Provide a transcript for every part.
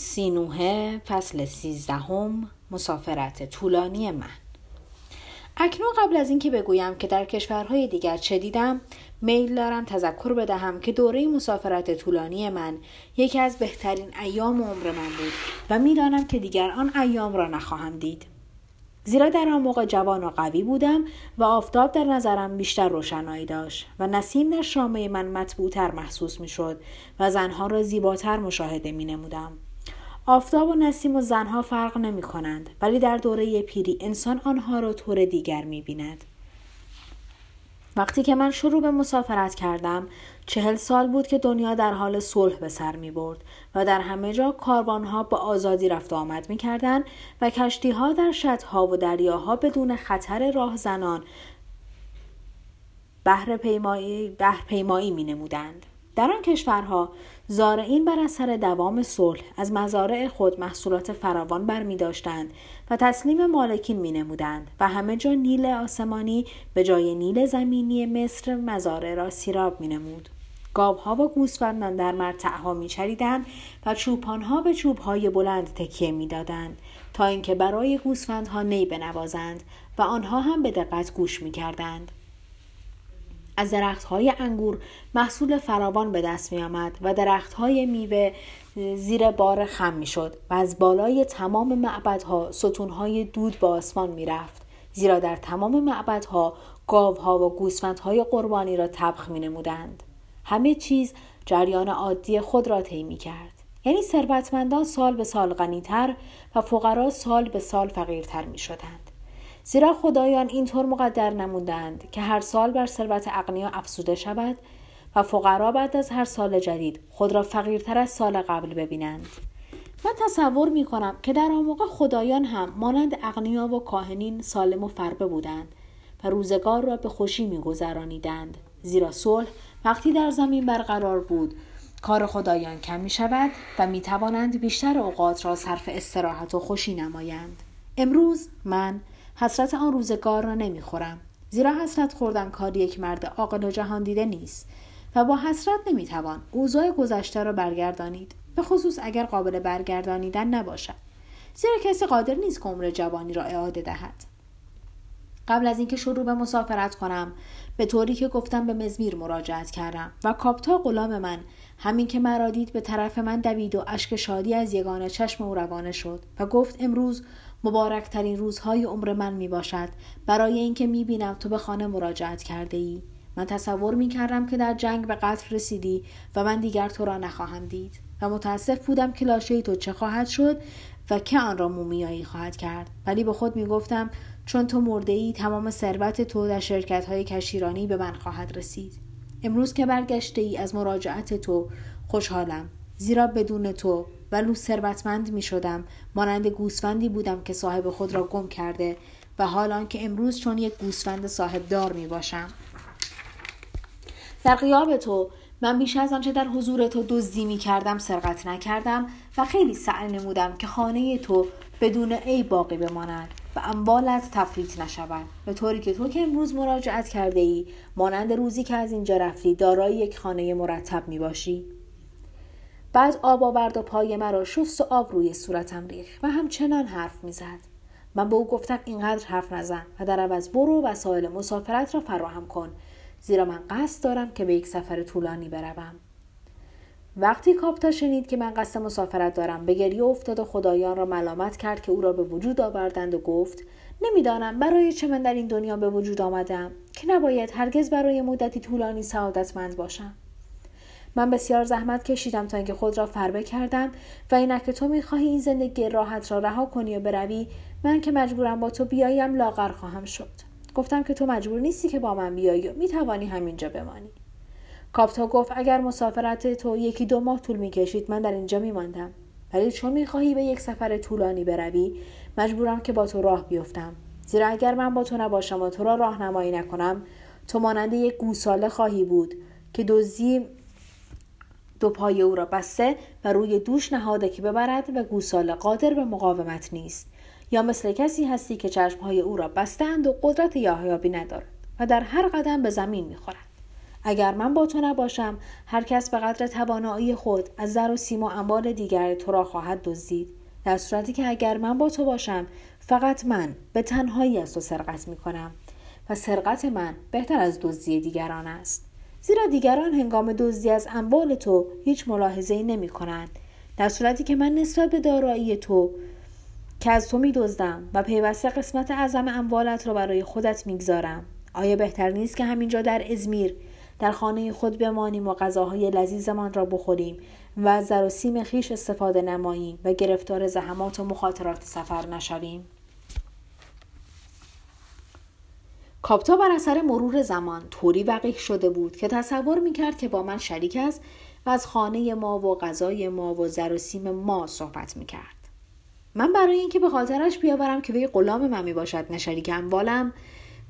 سینوه فصل سیزدهم مسافرت طولانی من اکنون قبل از اینکه بگویم که در کشورهای دیگر چه دیدم میل دارم تذکر بدهم که دوره مسافرت طولانی من یکی از بهترین ایام عمر من بود و می‌دانم که دیگر آن ایام را نخواهم دید زیرا در آن موقع جوان و قوی بودم و آفتاب در نظرم بیشتر روشنایی داشت و نسیم در شامه من مطبوعتر محسوس می شد و زنها را زیباتر مشاهده می نمودم. آفتاب و نسیم و زنها فرق نمی کنند ولی در دوره پیری انسان آنها را طور دیگر می بیند. وقتی که من شروع به مسافرت کردم چهل سال بود که دنیا در حال صلح به سر می برد و در همه جا ها با آزادی رفت آمد می کردن و کشتی ها در شدها و دریاها بدون خطر راه زنان بحر پیمایی, بحر پیمایی می نمودند. در آن کشورها زارعین بر اثر دوام صلح از مزارع خود محصولات فراوان برمی داشتند و تسلیم مالکین می نمودند و همه جا نیل آسمانی به جای نیل زمینی مصر مزارع را سیراب می نمود. گاوها و گوسفندان در مرتعها می چریدند و چوپانها به چوبهای بلند تکیه می دادند تا اینکه برای گوسفندها نی بنوازند و آنها هم به دقت گوش می کردند. از درختهای انگور محصول فراوان به دست می آمد و درختهای میوه زیر بار خم می شد و از بالای تمام معبدها ستونهای دود به آسمان می رفت. زیرا در تمام معبدها گاوها و گوسفندهای قربانی را تبخ می نمودند. همه چیز جریان عادی خود را طی می کرد. یعنی ثروتمندان سال به سال غنیتر و فقرا سال به سال فقیرتر می شدند. زیرا خدایان اینطور مقدر نمودند که هر سال بر ثروت اغنیا افزوده شود و فقرا بعد از هر سال جدید خود را فقیرتر از سال قبل ببینند. من تصور می کنم که در آن موقع خدایان هم مانند اغنیا و کاهنین سالم و فربه بودند و روزگار را به خوشی میگذرانیدند. زیرا صلح وقتی در زمین برقرار بود کار خدایان کم می شود و می توانند بیشتر اوقات را صرف استراحت و خوشی نمایند. امروز من حسرت آن روزگار را نمی‌خورم. زیرا حسرت خوردن کار یک مرد عاقل و جهان دیده نیست و با حسرت نمی‌توان اوضاع گذشته را برگردانید به خصوص اگر قابل برگردانیدن نباشد. زیرا کسی قادر نیست که عمر جوانی را اعاده دهد. قبل از اینکه شروع به مسافرت کنم به طوری که گفتم به مزمیر مراجعت کردم و کاپتا غلام من همین که مرا دید به طرف من دوید و اشک شادی از یگانه چشم او روانه شد و گفت امروز مبارکترین روزهای عمر من می باشد برای اینکه می بینم تو به خانه مراجعت کرده ای. من تصور می کردم که در جنگ به قتل رسیدی و من دیگر تو را نخواهم دید و متاسف بودم که لاشه تو چه خواهد شد و که آن را مومیایی خواهد کرد. ولی به خود می گفتم چون تو مرده ای تمام ثروت تو در شرکت های کشیرانی به من خواهد رسید. امروز که برگشته ای از مراجعت تو خوشحالم. زیرا بدون تو ولو ثروتمند می شدم مانند گوسفندی بودم که صاحب خود را گم کرده و حال که امروز چون یک گوسفند صاحب دار می باشم در قیاب تو من بیش از آنچه در حضور تو دزدی می کردم سرقت نکردم و خیلی سعی نمودم که خانه تو بدون ای باقی بماند و اموالت تفریط نشود. به طوری که تو که امروز مراجعت کرده ای مانند روزی که از اینجا رفتی دارای یک خانه مرتب می باشی بعد آب آورد و پای مرا شست و آب روی صورتم ریخت و همچنان حرف می‌زد. من به او گفتم اینقدر حرف نزن و در عوض برو وسایل مسافرت را فراهم کن. زیرا من قصد دارم که به یک سفر طولانی بروم. وقتی کاپتا شنید که من قصد مسافرت دارم به گریه افتاد و خدایان را ملامت کرد که او را به وجود آوردند و گفت نمی‌دانم برای چه من در این دنیا به وجود آمدم که نباید هرگز برای مدتی طولانی سعادتمند باشم. من بسیار زحمت کشیدم تا اینکه خود را فربه کردم و اینک که تو می‌خواهی این زندگی راحت را رها کنی و بروی من که مجبورم با تو بیاییم لاغر خواهم شد. گفتم که تو مجبور نیستی که با من بیایی و می‌توانی همینجا بمانی. کاپتا گفت اگر مسافرت تو یکی دو ماه طول می‌کشید من در اینجا میماندم. ولی چون می‌خواهی به یک سفر طولانی بروی مجبورم که با تو راه بیفتم. زیرا اگر من با تو نباشم و تو را راهنمایی نکنم تو مانند یک گوساله خواهی بود که دزدی دو پای او را بسته و روی دوش نهاده که ببرد و گوساله قادر به مقاومت نیست. یا مثل کسی هستی که چشمهای او را بستند و قدرت یاهیابی ندارد و در هر قدم به زمین می‌خورد. اگر من با تو نباشم هر کس به قدر توانایی خود از زر و سیم و اموال دیگر تو را خواهد دزدید. در صورتی که اگر من با تو باشم فقط من به تنهایی از تو سرقت می کنم و سرقت من بهتر از دزدی دیگران است. زیرا دیگران هنگام دزدی از اموال تو هیچ ملاحظه ای نمی کنند در صورتی که من نسبت به دارایی تو که از تو می دزدم و پیوسته قسمت اعظم اموالت را برای خودت می‌گذارم. آیا بهتر نیست که همینجا در ازمیر در خانه خود بمانیم و غذاهای لذیذمان را بخوریم و از زر و سیم خیش استفاده نماییم و گرفتار زحمات و مخاطرات سفر نشویم؟ کاپتا بر اثر مرور زمان طوری وقیح شده بود که تصور می‌کرد که با من شریک است و از خانه ما و غذای ما و زر و سیم ما صحبت می‌کرد. من برای اینکه به خاطرش بیاورم که وی غلام من می باشد نه شریک اموالم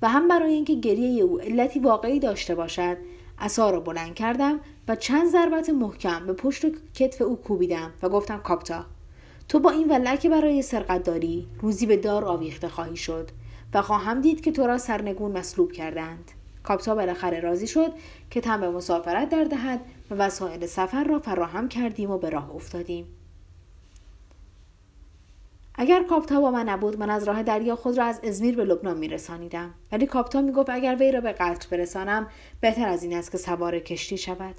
و هم برای اینکه گریه او علتی واقعی داشته باشد عصا را بلند کردم و چند ضربت محکم به پشت و کتف او کوبیدم و گفتم کاپتا تو با این ولع که برای سرقت داری روزی به دار آویخته خواهی شد. و خواهم دید که تو را سرنگون مسلوب کردند کاپتا بالاخره راضی شد که تم به مسافرت در دهد و وسایل سفر را فراهم کردیم و به راه افتادیم. اگر کاپتا با من نبود من از راه دریا خود را از ازمیر به لبنان میرسانیدم. ولی کاپتا می‌گفت اگر وی را به قتل برسانم بهتر از این است که سوار کشتی شود.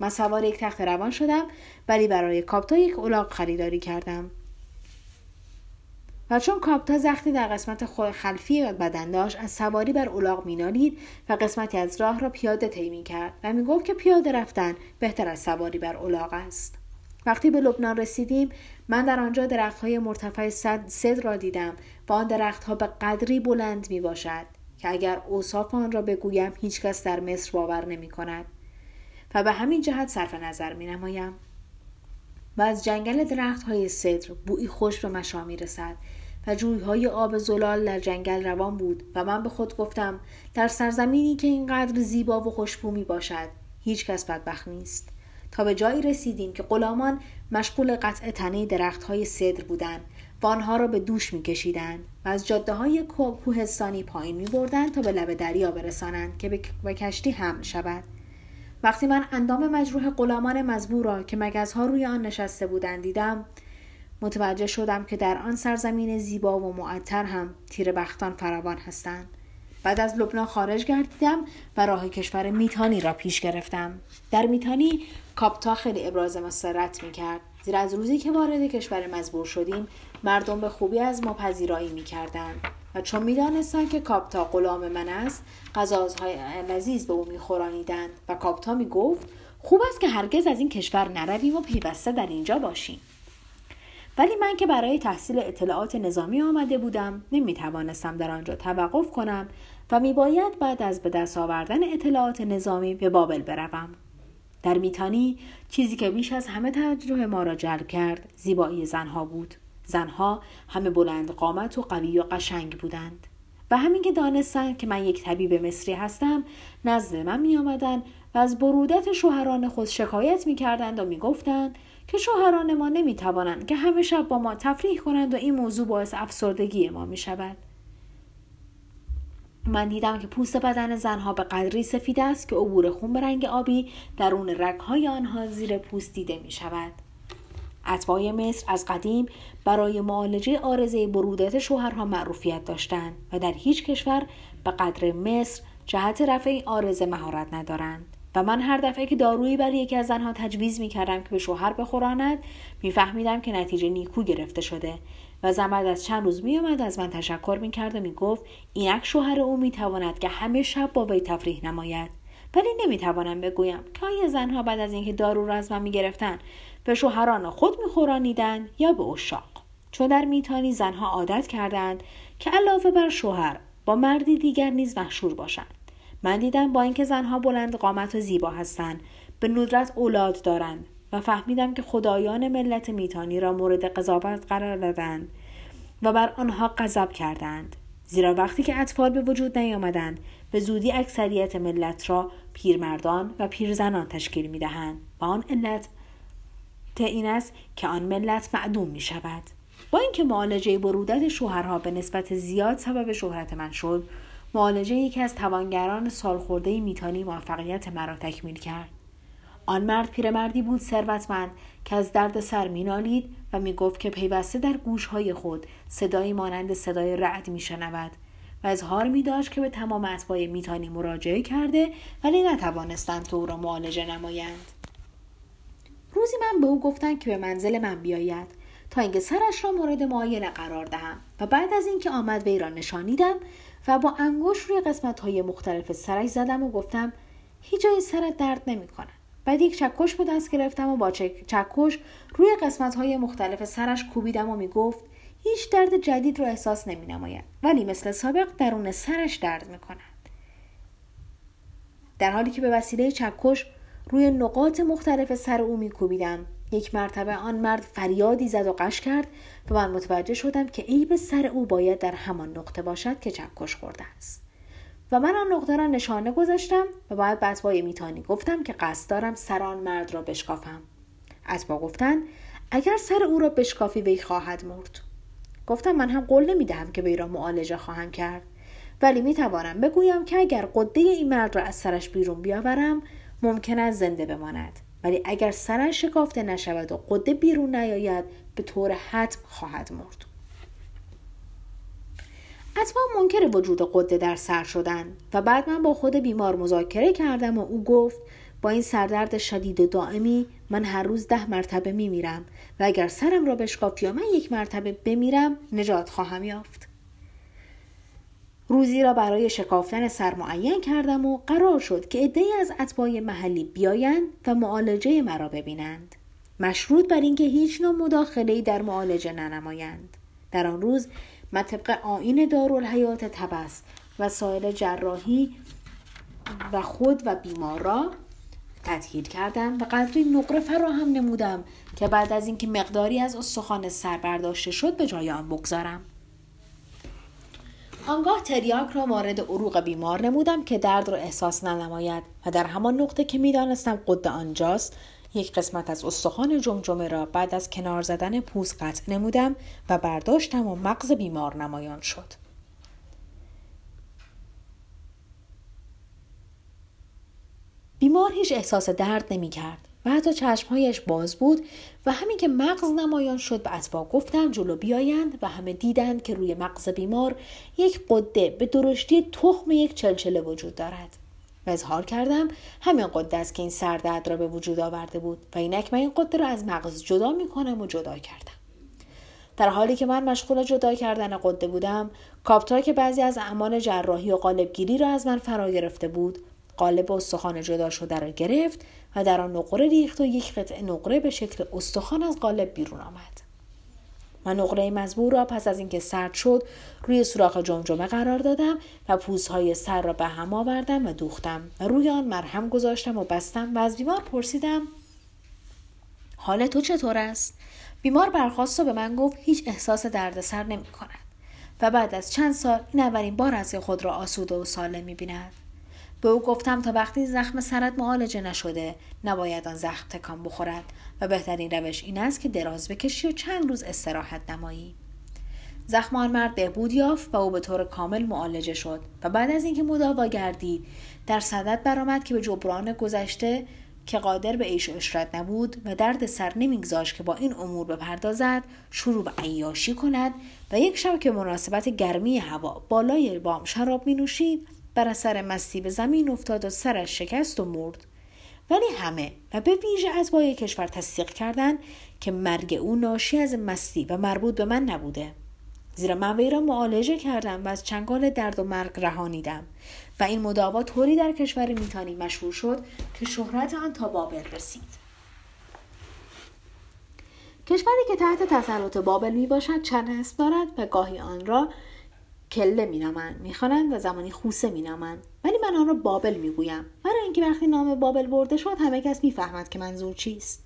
من سوار یک تخت روان شدم ولی برای کاپتا یک الاغ خریداری کردم. و چون کاپتا زخمی در قسمت خلفی بدن داشت از سواری بر الاغ مینالید و قسمتی از راه را پیاده طی کرد و می‌گفت که پیاده رفتن بهتر از سواری بر الاغ است وقتی به لبنان رسیدیم من در آنجا درخت های مرتفع صد را دیدم و آن درختها به قدری بلند می باشد که اگر اوصاف آن را بگویم هیچکس در مصر باور نمی کند و به همین جهت صرف نظر می نمایم. و از جنگل درخت های صدر بویی خوش به مشا می رسد و جویهای آب زلال در جنگل روان بود و من به خود گفتم در سرزمینی که اینقدر زیبا و خوشبو می باشد هیچ کس بدبخت نیست. تا به جایی رسیدیم که غلامان مشغول قطع تنه درخت های صدر بودند و آنها را به دوش میکشیدند و از جاده های کوهستانی پایین می بردن تا به لب دریا برسانند که به کشتی حمل شود. وقتی من اندام مجروح غلامان مزبور را که مگزها روی آن نشسته بودند دیدم متوجه شدم که در آن سرزمین زیبا و معطر هم تیر بختان فراوان هستند. بعد از لبنان خارج گردیدم و راه کشور میتانی را پیش گرفتم. در میتانی کاپتا خیلی ابراز مسرت می‌کرد. زیرا از روزی که وارد کشور مزبور شدیم مردم به خوبی از ما پذیرایی می‌کردند. و چون می‌دانستند که کاپتا غلام من است غذاهای لذیذ به او میخورانیدند. و کاپتا می‌گفت خوب است که هرگز از این کشور نرویم و پیوسته در اینجا باشیم. ولی من که برای تحصیل اطلاعات نظامی آمده بودم نمی توانستم در آنجا توقف کنم و می باید بعد از به دست آوردن اطلاعات نظامی به بابل بروم. در میتانی چیزی که بیش از همه توجه ما را جلب کرد زیبایی زنها بود. زنها همه بلند قامت و قوی و قشنگ بودند. و همین که دانستند که من یک طبیب مصری هستم نزد من می آمدن و از برودت شوهران خود شکایت می کردند و می گفتند که شوهران ما نمی توانند که همه شب با ما تفریح کنند و این موضوع باعث افسردگی ما می شود. من دیدم که پوست بدن زنها به قدری سفید است که عبور خون به رنگ آبی درون رگهای آنها زیر پوست دیده می شود. اتباع مصر از قدیم برای معالجه آرزه برودت شوهرها معروفیت داشتند و در هیچ کشور به قدر مصر جهت رفع این آرزه مهارت ندارند. و من هر دفعه که دارویی برای یکی از زنها تجویز می کردم که به شوهر بخوراند میفهمیدم که نتیجه نیکو گرفته شده. و زن بعد از چند روز می آمد از من تشکر می کرد و می گفت اینک شوهر او می تواند که همه شب با وی تفریح نماید. ولی نمی توانم بگویم که آیا زنها بعد از اینکه دارو را از من می گرفتن به شوهران خود می خورانیدن یا به اشاق چون در میتانی زنها عادت کردند که علاوه بر شوهر با مردی دیگر نیز مشهور باشند. من دیدم با اینکه زنها بلند قامت و زیبا هستند به ندرت اولاد دارند و فهمیدم که خدایان ملت میتانی را مورد قضاوت قرار دادند و بر آنها غضب کردند. زیرا وقتی که اطفال به وجود نیامدند به زودی اکثریت ملت را پیرمردان و پیرزنان تشکیل می‌دهند. و آن علت این است که آن ملت معدوم می شود با اینکه معالجه برودت شوهرها به نسبت زیاد سبب شهرت من شد معالجه یکی از توانگران سالخورده میتانی موفقیت مرا تکمیل کرد. آن مرد پیرمردی بود ثروتمند که از درد سر مینالید و می‌گفت که پیوسته در گوشهای خود صدایی مانند صدای رعد میشنود و اظهار می داشت که به تمام اتباع میتانی مراجعه کرده ولی نتوانستند تو او را معالجه نمایند. روزی من به او گفتم که به منزل من بیاید تا اینکه سرش را مورد معاینه قرار دهم و بعد از اینکه آمد وی را نشانیدم و با انگوش روی قسمت های مختلف سرش زدم و گفتم هیچ جای سرت درد نمی کنه. بعد یک چکش به دست گرفتم و با چکش روی قسمت های مختلف سرش کوبیدم و می گفت هیچ درد جدید را احساس نمی نماید ولی مثل سابق درون سرش درد می کند. در حالی که به وسیله چکش روی نقاط مختلف سر او می کوبیدم یک مرتبه آن مرد فریادی زد و قش کرد و من متوجه شدم که عیب سر او باید در همان نقطه باشد که چکش خورده است. و من آن نقطه را نشانه گذاشتم و باید به اتباع میتانی گفتم که قصد دارم سر آن مرد را بشکافم. اتباع گفتند اگر سر او را بشکافی وی خواهد مرد. گفتم من هم قول نمی‌دهم که وی را معالجه خواهم کرد. ولی می‌توانم بگویم که اگر قده این مرد را از سرش بیرون بیاورم ممکن است زنده بماند. ولی اگر سرش شکافته نشود و قده بیرون نیاید به طور حتم خواهد مرد. اتباع منکر وجود قده در سر شدن و بعد من با خود بیمار مذاکره کردم و او گفت با این سردرد شدید و دائمی من هر روز ده مرتبه می میرم و اگر سرم را بشکافت یا من یک مرتبه بمیرم نجات خواهم یافت. روزی را برای شکافتن سر معین کردم و قرار شد که عدهای از اتباع محلی بیایند و معالجه مرا ببینند. مشروط بر اینکه هیچ نوع مداخله در معالجه ننمایند. در آن روز من طبق آین دارالحیات تبس و سایر جراحی و خود و بیمار را تطهیر کردم و قدری نقره فراهم نمودم که بعد از اینکه مقداری از استخوان سر برداشته شد به جای آن بگذارم. آنگاه تریاک را وارد عروق بیمار نمودم که درد را احساس ننماید و در همان نقطه که می‌دانستم قد آنجاست یک قسمت از استخوان جمجمه را بعد از کنار زدن پوست قطع نمودم و برداشتم و مغز بیمار نمایان شد. بیمار هیچ احساس درد نمی کرد و حتی چشمهایش باز بود و همین که مغز نمایان شد به اتباع گفتم جلو بیایند و همه دیدند که روی مغز بیمار یک قده به درشتی تخم یک چلچله وجود دارد. و اظهار کردم همین قده است که این سردرد را به وجود آورده بود و اینک من این قده را از مغز جدا می کنم و جدا کردم. در حالی که من مشغول جدا کردن قده بودم کاپتا که بعضی از اعمال جراحی و قالبگیری را از من فرا گرفته بود قالب استخوان جدا شده را گرفت و در آن نقره ریخت و یک قطعه نقره به شکل استخوان از قالب بیرون آمد من نقره مزبور را پس از اینکه سرد شد روی سوراخ جمجمه قرار دادم و پوزهای سر را به هم آوردم و دوختم و روی آن مرهم گذاشتم و بستم و از بیمار پرسیدم حال تو چطور است بیمار برخواست و به من گفت هیچ احساس دردسر نمی کند و بعد از چند سال این اولین بار که خود را آسوده و سالم می بیند. به او گفتم تا وقتی زخم سرت معالجه نشده نباید آن زخم تکان بخورد و بهترین روش این است که دراز بکشی و چند روز استراحت نمایی. زخم آن مرد بهبود یافت و او به طور کامل معالجه شد و بعد از اینکه مداوا گردید در صدد برآمد که به جبران گذشته که قادر به عیش و اشرت نبود و درد سر نمیگذاشت که با این امور بپردازد شروع به عیاشی کند و یک شب که مناسبت گرمی هوا بالای بام شراب می نوشید بر اثر مستی به زمین افتاد و سرش شکست و مرد. ولی همه و به ویژه از بای کشور تصدیق کردند که مرگ او ناشی از مستی و مربوط به من نبوده. زیرا من وی را معالجه کردم و از چنگال درد و مرگ رهانیدم و این مداوا طوری در کشور میتانی مشهور شد که شهرت آن تا بابل رسید. کشوری که تحت تسلط بابل می باشد چند اسم دارد و گاهی آن را کله مینامند می‌خوانند و زمانی خوسه مینامند ولی من آن را بابل می‌گویم. برای اینکه وقتی نام بابل برده شد همه کس می‌فهمد که منظور چیست.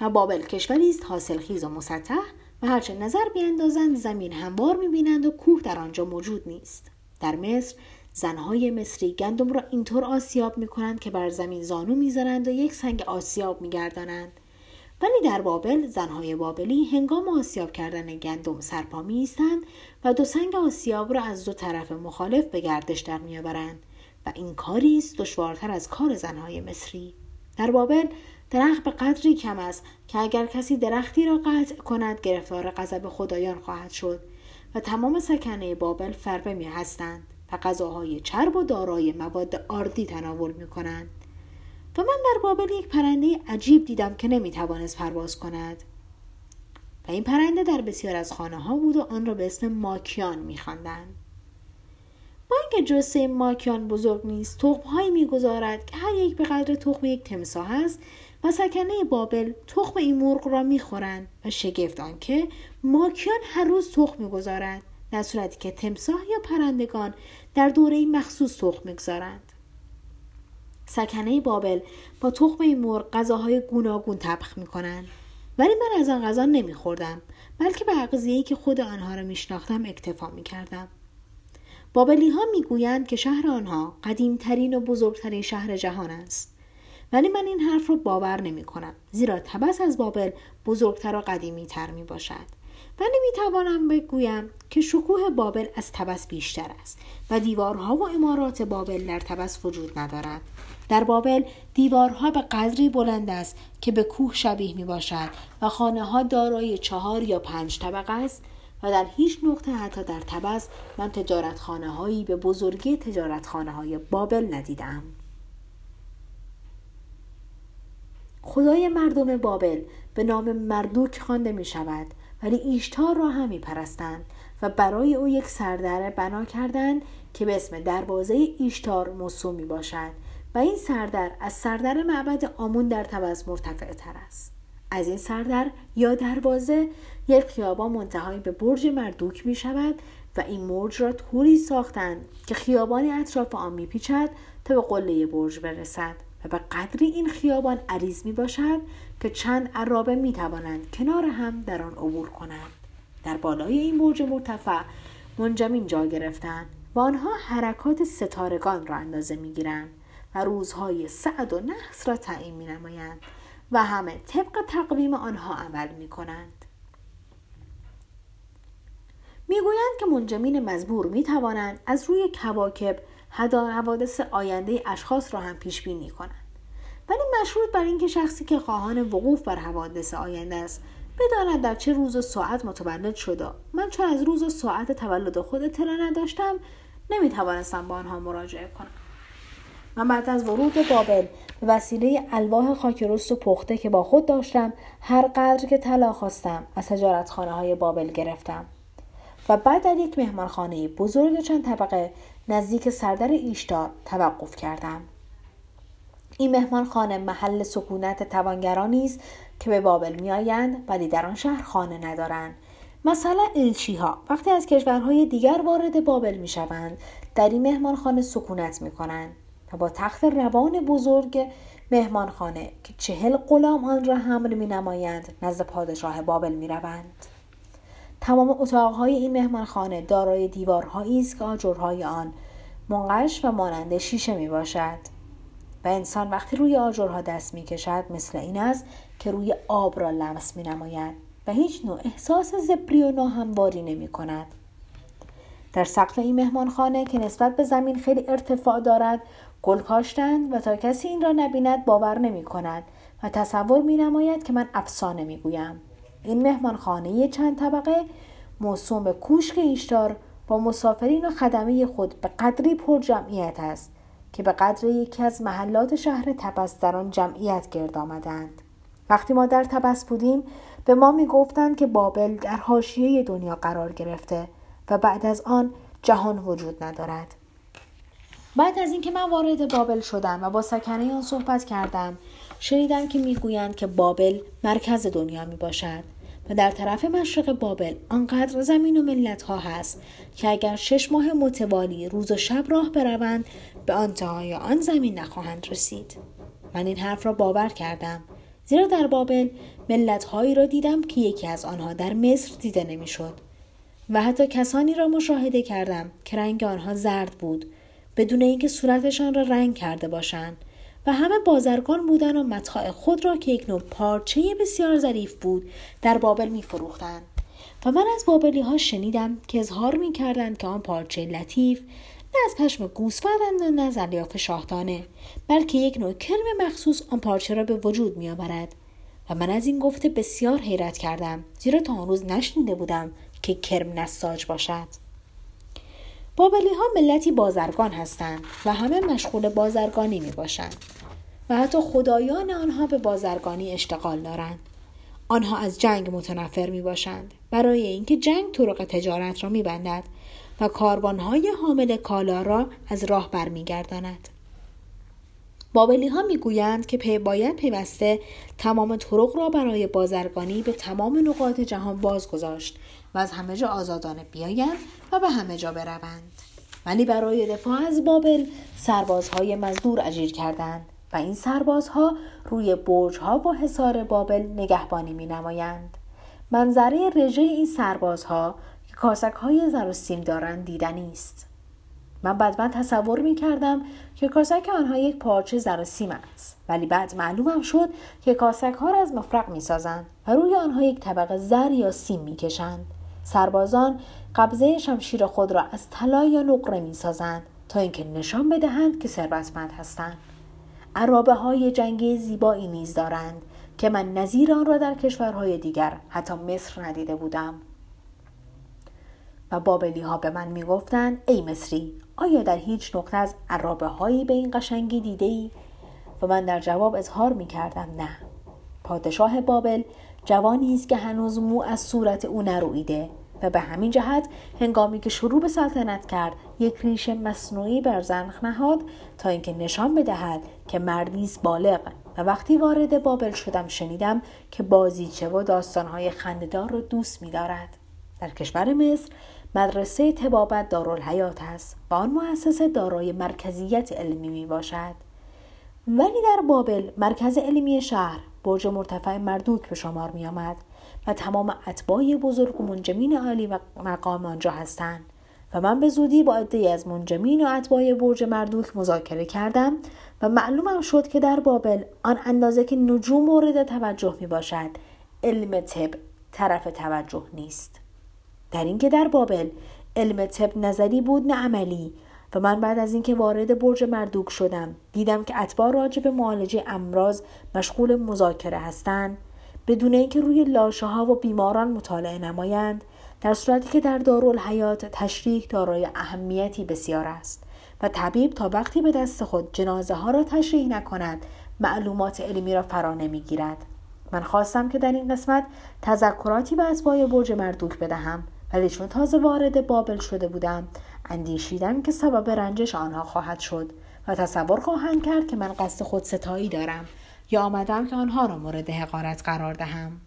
و بابل کشوری است حاصل خیز و مسطح و هرچه نظر بیاندازند زمین هموار می‌بینند و کوه در آنجا موجود نیست. در مصر زنهای مصری گندم را اینطور آسیاب می‌کنند که بر زمین زانو می‌زنند و یک سنگ آسیاب میگردانند. ولی در بابل زنهای بابلی هنگام آسیاب کردن گندم سرپا می و دو سنگ آسیاب را از دو طرف مخالف به گردش در میآورند و این کاری است دشوارتر از کار زنهای مصری. در بابل درخت به قدری کم است که اگر کسی درختی را قطع کند گرفتار غضب خدایان خواهد شد و تمام سکنه بابل فربه می هستند و غذاهای چرب و دارای مواد آردی تناول می کنند. و من در بابل یک پرنده عجیب دیدم که نمی توانست پرواز کند و این پرنده در بسیار از خانه ها بود و آن را به اسم ماکیان می خواندند. با اینکه جسه ماکیان بزرگ نیست تخمهایی می‌گذارد که هر یک به قدر تخم یک تمساه است و سکنه بابل تخم این مرغ را می‌خورند و شگفت آنکه ماکیان هر روز تخم می‌گذارد در صورتی که تمساه یا پرندگان در دوره مخصوص تخم می‌گذارند سکنه بابل با تخم این مرغ غذاهای گوناگون طبخ می‌کنند ولی من از آن غذا نمیخوردم بلکه به اغذیهای که خود آنها را میشناختم اکتفا می‌کردم. بابلی ها می‌گویند که شهر آنها قدیمترین و بزرگترین شهر جهان است. ولی من این حرف را باور نمی کنم زیرا تبس از بابل بزرگتر و قدیمی تر می باشد ولی می توانم بگویم که شکوه بابل از تبس بیشتر است و دیوارها و امارات بابل در تبس وجود ندارند در بابل دیوارها به قدری بلند است که به کوه شبیه می باشد و خانه ها دارای چهار یا پنج طبقه است و در هیچ نقطه حتی در تبس من تجارت خانه هایی به بزرگی تجارت خانه های بابل ندیدم. خدای مردم بابل به نام مردوک خوانده می شود ولی ایشتار را هم می پرستند و برای او یک سردره بنا کردند که به اسم دروازه ایشتار موسوم می باشد و این سردر از سردر معبد آمون در تبس مرتفع تر است. از این سردر یا دروازه یک خیابان منتهایی به برج مردوک می شود و این برج را طوری ساختند که خیابانی اطراف آن می پیچد تا به قله برج برسد و به قدری این خیابان عریض می باشد که چند عرابه می توانند کنار هم در آن عبور کنند در بالای این برج مرتفع منجمین جا گرفتند و آنها حرکات ستارگان را اندازه می گیرند و روزهای سعد و نحس را تعیین می نمایند و همه طبق تقویم آنها عمل می کنند. می‌گویند که منجمین مزبور می توانند از روی کواکب حوادث آینده اشخاص را هم پیش بینی کنند. ولی مشروط بر اینکه شخصی که خواهان وقوف بر حوادث آینده است بداند در چه روز و ساعت متولد شده. من چون از روز و ساعت تولد خود اطلاع نداشتم نمی توانستم با آنها مراجعه کنم. من بعد از ورود بابل به وسیله الواح خاکرست و پخته که با خود داشتم هر قدر که طلا خواستم از تجارتخانه های بابل گرفتم. و بعد در یک مهمانخانه بزرگ چند طبقه نزدیک سردر ایشتار توقف کردم. این مهمانخانه محل سکونت توانگرانی است که به بابل میآیند ولی در آن شهر خانه ندارند. مثلا الچی ها وقتی از کشورهای دیگر وارد بابل می شوند در این مهمانخانه سکونت می کنند با تخت روان بزرگ مهمانخانه که چهل غلام آن را حمل می نمایند نزد پادشاه بابل می روند. تمام اتاقهای این مهمانخانه دارای دیوارهایی است که آجرهای آن منقش و مانند شیشه می باشد و انسان وقتی روی آجرها دست می کشد مثل این است که روی آب را لمس می نماید و هیچ نوع احساس زبری و ناهمواری نمی کند. در سقف این مهمانخانه که نسبت به زمین خیلی ارتفاع دارد گل کاشتند و تا کسی این را نبیند باور نمی کند و تصور می نماید که من افسانه می گویم. این مهمانخانه چند طبقه موسوم به کوشک ایشتار با مسافرین و خدمه خود به قدری پر جمعیت است که به قدر یکی از محلات شهر تبس در آن جمعیت گرد آمدند. وقتی ما در تبس بودیم به ما می گفتند که بابل در حاشیه دنیا قرار گرفته و بعد از آن جهان وجود ندارد. بعد از اینکه من وارد بابل شدم و با سکنه آن صحبت کردم شنیدم که می‌گویند که بابل مرکز دنیا می باشد و در طرف مشرق بابل آنقدر زمین و ملت ها هست که اگر شش ماه متوالی روز و شب راه بروند به انتهای آن زمین نخواهند رسید. من این حرف را باور کردم زیرا در بابل ملت هایی را دیدم که یکی از آنها در مصر دیده نمی‌شد و حتی کسانی را مشاهده کردم که رنگ آنها زرد بود بدون اینکه صورتشان را رنگ کرده باشند و همه بازرگان بودند و متاع خود را که یک نوع پارچه بسیار ظریف بود در بابل می فروختند. و من از بابلی ها شنیدم که اظهار می کردند که آن پارچه لطیف نه از پشم گوسفندند و نه از الیاف شاهدانه بلکه یک نوع کرم مخصوص آن پارچه را به وجود می آورد و من از این گفته بسیار حیرت کردم زیرا تا آن روز نشنیده بودم که کرم نساج باشد بابلی ها ملتی بازرگان هستند و همه مشغول بازرگانی می باشند و حتی خدایان آنها به بازرگانی اشتغال دارند. آنها از جنگ متنفر می باشند برای اینکه جنگ طرق تجارت را می بندد و کاروانهای حامل کالا را از راه برمیگرداند. بابلی ها می گویند که پی باید پیوسته تمام طرق را برای بازرگانی به تمام نقاط جهان باز گذاشت و از همه جا آزادانه بیایند و به همه جا بروند ولی برای دفاع از بابل سربازهای مزدور اجیر کردند و این سربازها روی برجها و حصار بابل نگهبانی می نمایند. منظره رژه این سربازها که کاسک های زر و سیم دارند دیدنی است. من بعد تصور می کردم که کاسک آنها یک پارچه زر و سیم است ولی بعد معلومم شد که کاسک ها را از مفرق می سازند و روی آنها یک طبقه زر یا سیم می کشند. سربازان قبضه شمشیر خود را از طلا یا نقره می سازند تا اینکه نشان بدهند که ثروتمند هستند. عرابه های جنگی زیبایی نیز دارند که من نظیر آن را در کشورهای دیگر حتی مصر ندیده بودم و بابلی ها به من می گفتند ای مصری آیا در هیچ نقطه از عرابه هایی به این قشنگی دیده ای؟ و من در جواب اظهار می کردم نه پادشاه بابل جوانی است که هنوز مو از صورت او نرویده و به همین جهت هنگامی که شروع به سلطنت کرد یک ریش مصنوعی بر زنخ نهاد تا اینکه نشان بدهد که مردی بالغ. و وقتی وارد بابل شدم شنیدم که بازیچه و داستانهای خندهدار را دوست می‌دارد. در کشور مصر مدرسه تبابت دارالحیات است و آن مؤسسه دارای مرکزیت علمی می باشد ولی در بابل مرکز علمی شهر برج مرتفع مردوک به شمار می آمد و تمام اتباع بزرگ و منجمین عالی و مقام آنجا هستند و من به زودی با عدهای از منجمین و اتباع برج مردوک مذاکره کردم و معلومم شد که در بابل آن اندازه که نجوم مورد توجه می باشد علم طب طرف توجه نیست. در اینکه در بابل علم طب نظری بود نه عملی. و من بعد از اینکه وارد برج مردوک شدم دیدم که اتباع راجع به معالجه امراض مشغول مذاکره هستند. بدون اینکه روی لاشه ها و بیماران مطالعه نمایند در صورتی که در دارالحیات تشریح دارای اهمیتی بسیار است و طبیب تا وقتی به دست خود جنازه ها را تشریح نکند معلومات علمی را فرا نمی‌گیرد. من خواستم که در این قسمت تذکراتی به اتباع برج مردوک بدهم ولی چون تازه وارد بابل شده بودم اندیشیدم که سبب رنجش آنها خواهد شد و تصور خواهند کرد که من قصد خود ستایی دارم یا آمدم که آنها را مورد حقارت قرار دهم.